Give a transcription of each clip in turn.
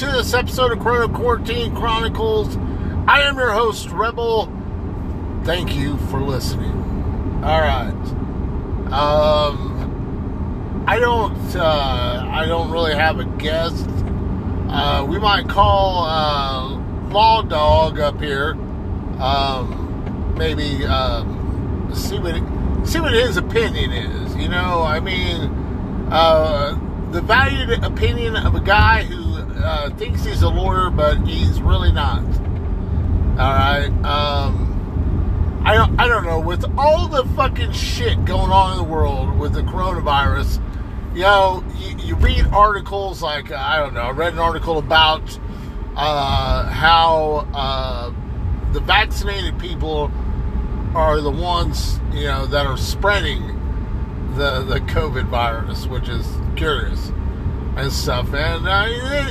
to this episode of Corona Quarantine Chronicles. I am your host, Rebel. Thank you for listening. All right. Um, I don't, uh, I don't really have a guest. Uh, we might call uh, Law Dog up here. Um, maybe um, see what see what his opinion is. You know, I mean, uh, the valued opinion of a guy who uh, thinks he's a lawyer, but he's really not. All right. Um, I don't. I don't know. With all the fucking shit going on in the world with the coronavirus, you know, you, you read articles like I don't know. I read an article about uh, how uh, the vaccinated people are the ones you know that are spreading the the COVID virus, which is curious and stuff. And uh,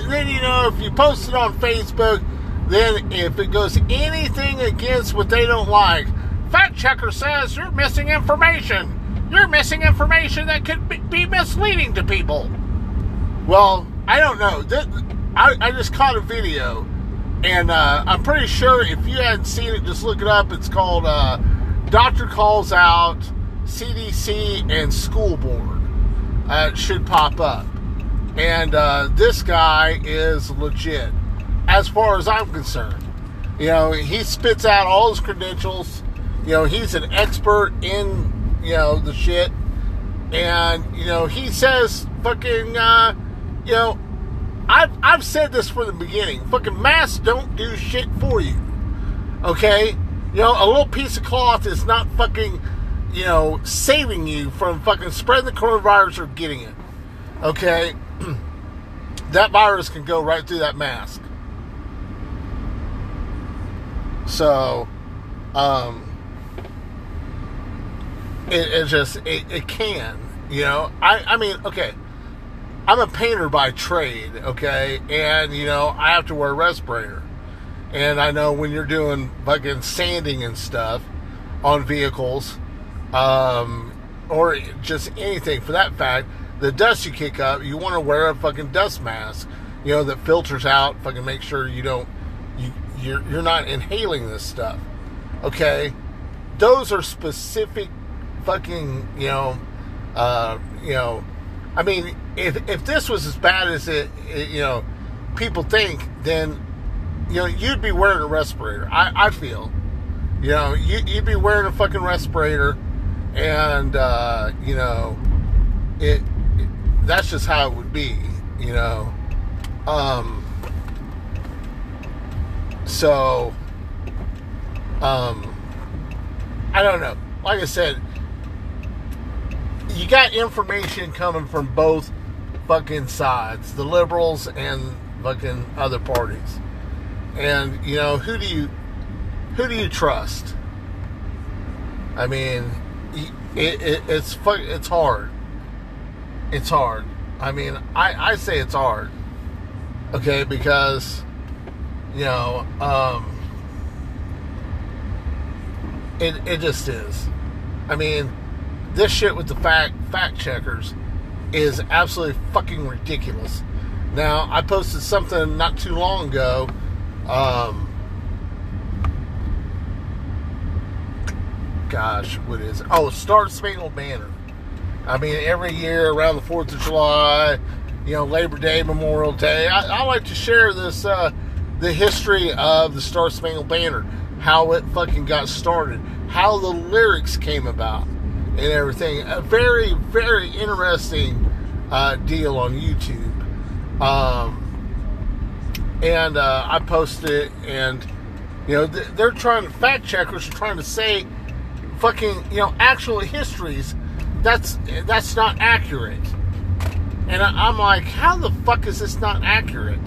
then, you know, if you post it on Facebook, then if it goes anything against what they don't like, fact checker says you're missing information. You're missing information that could be misleading to people. Well, I don't know. I, I just caught a video, and uh, I'm pretty sure if you hadn't seen it, just look it up. It's called uh, Doctor Calls Out CDC and School Board. Uh, it should pop up. And uh, this guy is legit, as far as I'm concerned. You know, he spits out all his credentials. You know, he's an expert in, you know, the shit. And, you know, he says fucking, uh, you know, I've, I've said this from the beginning. Fucking masks don't do shit for you. Okay? You know, a little piece of cloth is not fucking, you know, saving you from fucking spreading the coronavirus or getting it. Okay? that virus can go right through that mask. So, um, it, it just, it, it can, you know. I, I mean, okay I'm a painter by trade, okay? And, you know, I have to wear a respirator. And I know when you're doing fucking sanding and stuff on vehicles, um, or just anything for that fact, the dust you kick up, you want to wear a fucking dust mask, you know, that filters out, fucking make sure you don't, you, you're, you're not inhaling this stuff, okay? Those are specific fucking, you know, uh, you know, I mean, if if this was as bad as it, it you know, people think, then you know you'd be wearing a respirator. I, I feel, you know, you, you'd be wearing a fucking respirator, and uh, you know, it, it, That's just how it would be, you know. Um. So. Um. I don't know. Like I said, you got information coming from both fucking sides, the liberals and fucking other parties. And you know, who do you who do you trust? I mean, it, it, it's it's hard. It's hard. I mean, I, I say it's hard. Okay, because you know, um, it it just is. I mean, this shit with the fact fact checkers is absolutely fucking ridiculous. Now, I posted something not too long ago. Um, gosh, what is it? Oh, Star Spangled Banner. I mean, every year around the 4th of July, you know, Labor Day, Memorial Day, I, I like to share this, uh, the history of the Star Spangled Banner, how it fucking got started, how the lyrics came about and everything. A very, very interesting uh, deal on YouTube. Um, and uh, I posted it, and you know they're trying to fact checkers are trying to say fucking you know actual histories. That's that's not accurate. And I, am like, how the fuck is this not accurate?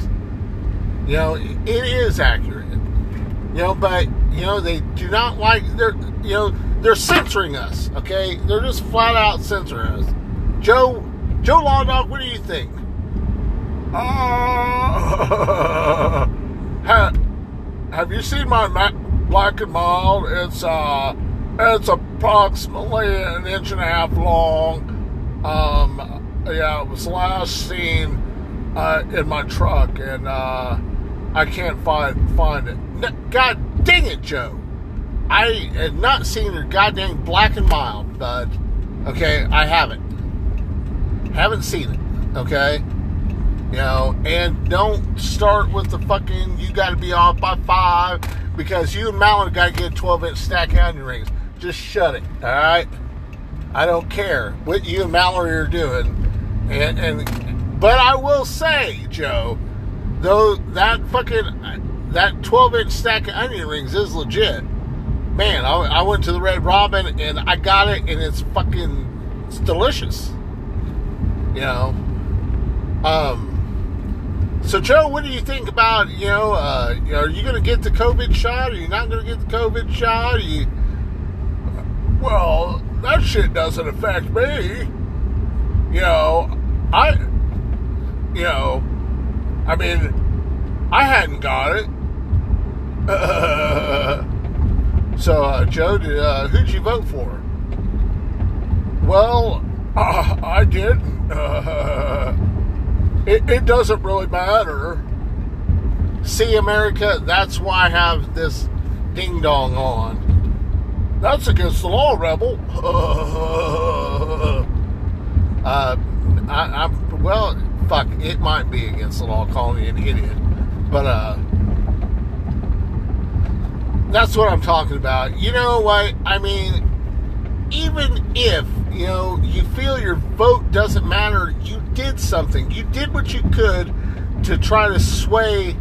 You know, it is accurate. You know, but you know they do not like they're you know they're censoring us, okay? They're just flat out censoring us. Joe, Joe Law Dog, what do you think? Uh, have, have you seen my black and mild? It's uh, it's approximately an inch and a half long. Um, yeah, it was last seen uh, in my truck, and uh, I can't find find it. God dang it, Joe! I have not seen your goddamn black and mild, bud. Okay, I haven't. Haven't seen it. Okay, you know, and don't start with the fucking. You got to be off by five because you and Malin got to get a 12 inch stack onion rings. Just shut it. All right. I don't care what you and Mallory are doing, and and but I will say, Joe, though that fucking that 12 inch stack of onion rings is legit. Man, I, I went to the Red Robin and I got it, and it's fucking it's delicious. You know, um. So, Joe, what do you think about you know? Uh, are you going to get the COVID shot? Are you not going to get the COVID shot? Are you? Well, that shit doesn't affect me. You know, I, you know, I mean, I hadn't got it. So, uh, Joe, did, uh, who'd you vote for? Well, I didn't. it, it doesn't really matter. See, America, that's why I have this ding dong on. That's against the law, rebel. uh, I, am well, fuck. It might be against the law, calling you an idiot, but uh, that's what I'm talking about. You know what? I mean, even if you know you feel your vote doesn't matter, you did something. You did what you could to try to sway,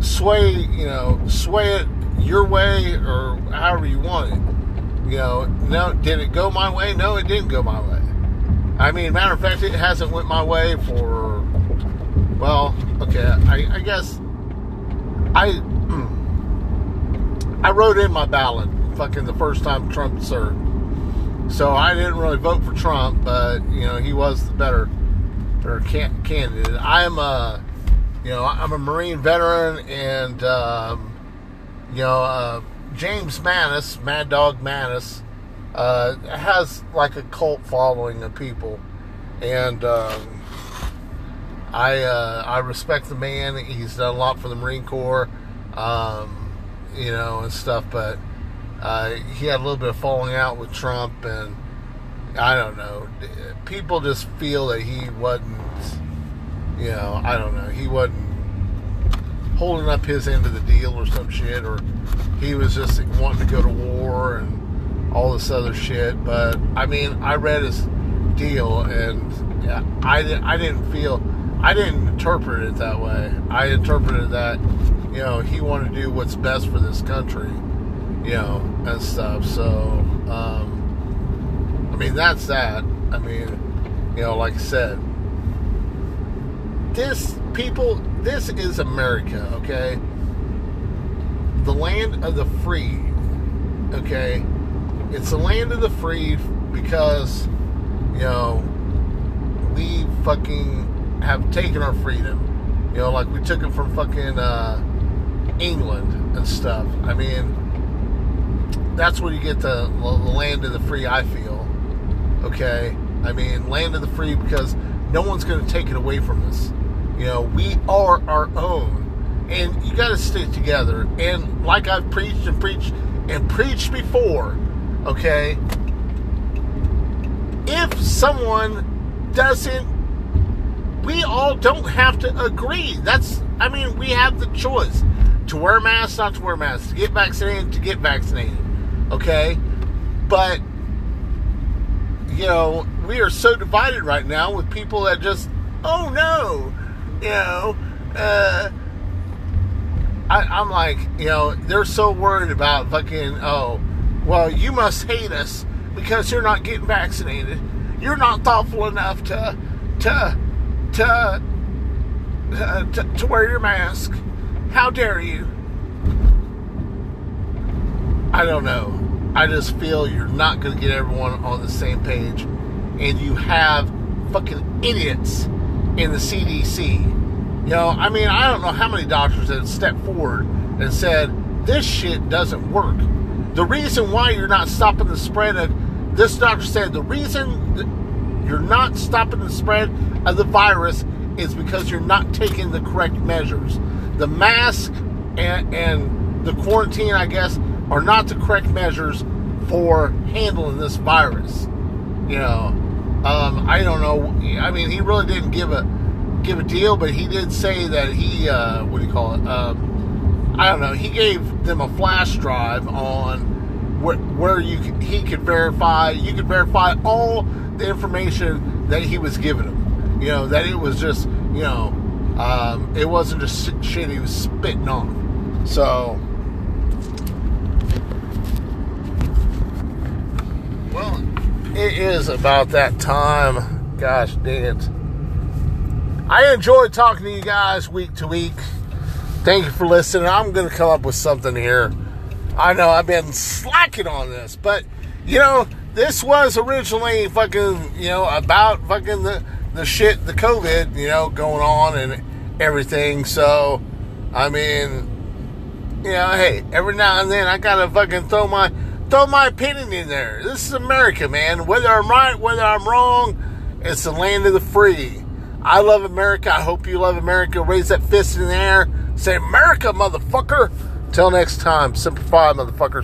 sway, you know, sway it your way or however you want it. You know, no, did it go my way? No, it didn't go my way. I mean, matter of fact, it hasn't went my way for, well, okay, I, I guess I, I wrote in my ballot fucking the first time Trump served. So I didn't really vote for Trump, but, you know, he was the better, better can, candidate. I'm a, you know, I'm a Marine veteran and, um, you know, uh, James Mattis, Mad Dog Mattis, uh, has like a cult following of people, and um, I uh, I respect the man. He's done a lot for the Marine Corps, um, you know, and stuff. But uh, he had a little bit of falling out with Trump, and I don't know. People just feel that he wasn't, you know, I don't know. He wasn't holding up his end of the deal or some shit, or he was just wanting to go to war and all this other shit. But I mean, I read his deal, and yeah, I I didn't feel I didn't interpret it that way. I interpreted that you know he wanted to do what's best for this country, you know, and stuff. So um, I mean, that's that. I mean, you know, like I said, this people this is America, okay? The land of the free, okay? It's the land of the free because, you know, we fucking have taken our freedom. You know, like we took it from fucking uh, England and stuff. I mean, that's where you get the, the land of the free, I feel. Okay? I mean, land of the free because no one's going to take it away from us. You know, we are our own. And you got to stick together. And like I've preached and preached and preached before, okay, if someone doesn't, we all don't have to agree. That's, I mean, we have the choice to wear masks, not to wear masks, to get vaccinated, to get vaccinated, okay? But, you know, we are so divided right now with people that just, oh no, you know, uh, I, am like, you know, they're so worried about fucking, oh, well, you must hate us because you're not getting vaccinated. You're not thoughtful enough to, to, to, to, to wear your mask. How dare you? I don't know. I just feel you're not going to get everyone on the same page, and you have fucking idiots in the CDC. You know, I mean, I don't know how many doctors have stepped forward and said, this shit doesn't work. The reason why you're not stopping the spread of this doctor said the reason you're not stopping the spread of the virus is because you're not taking the correct measures. The mask and, and the quarantine, I guess, are not the correct measures for handling this virus. You know, um, I don't know. I mean, he really didn't give a give a deal, but he did say that he uh, what do you call it? Um, I don't know. He gave them a flash drive on where, where you could, he could verify. You could verify all the information that he was giving them. You know that it was just you know um, it wasn't just shit he was spitting on. So. Well, it is about that time. Gosh dang it. I enjoy talking to you guys week to week. Thank you for listening. I'm going to come up with something here. I know I've been slacking on this, but you know, this was originally fucking, you know, about fucking the, the shit, the COVID, you know, going on and everything. So, I mean, you know, hey, every now and then I gotta fucking throw my throw my opinion in there. This is America, man. Whether I'm right, whether I'm wrong, it's the land of the free. I love America. I hope you love America. Raise that fist in the air. Say, America, motherfucker. Till next time, simplify, motherfuckers.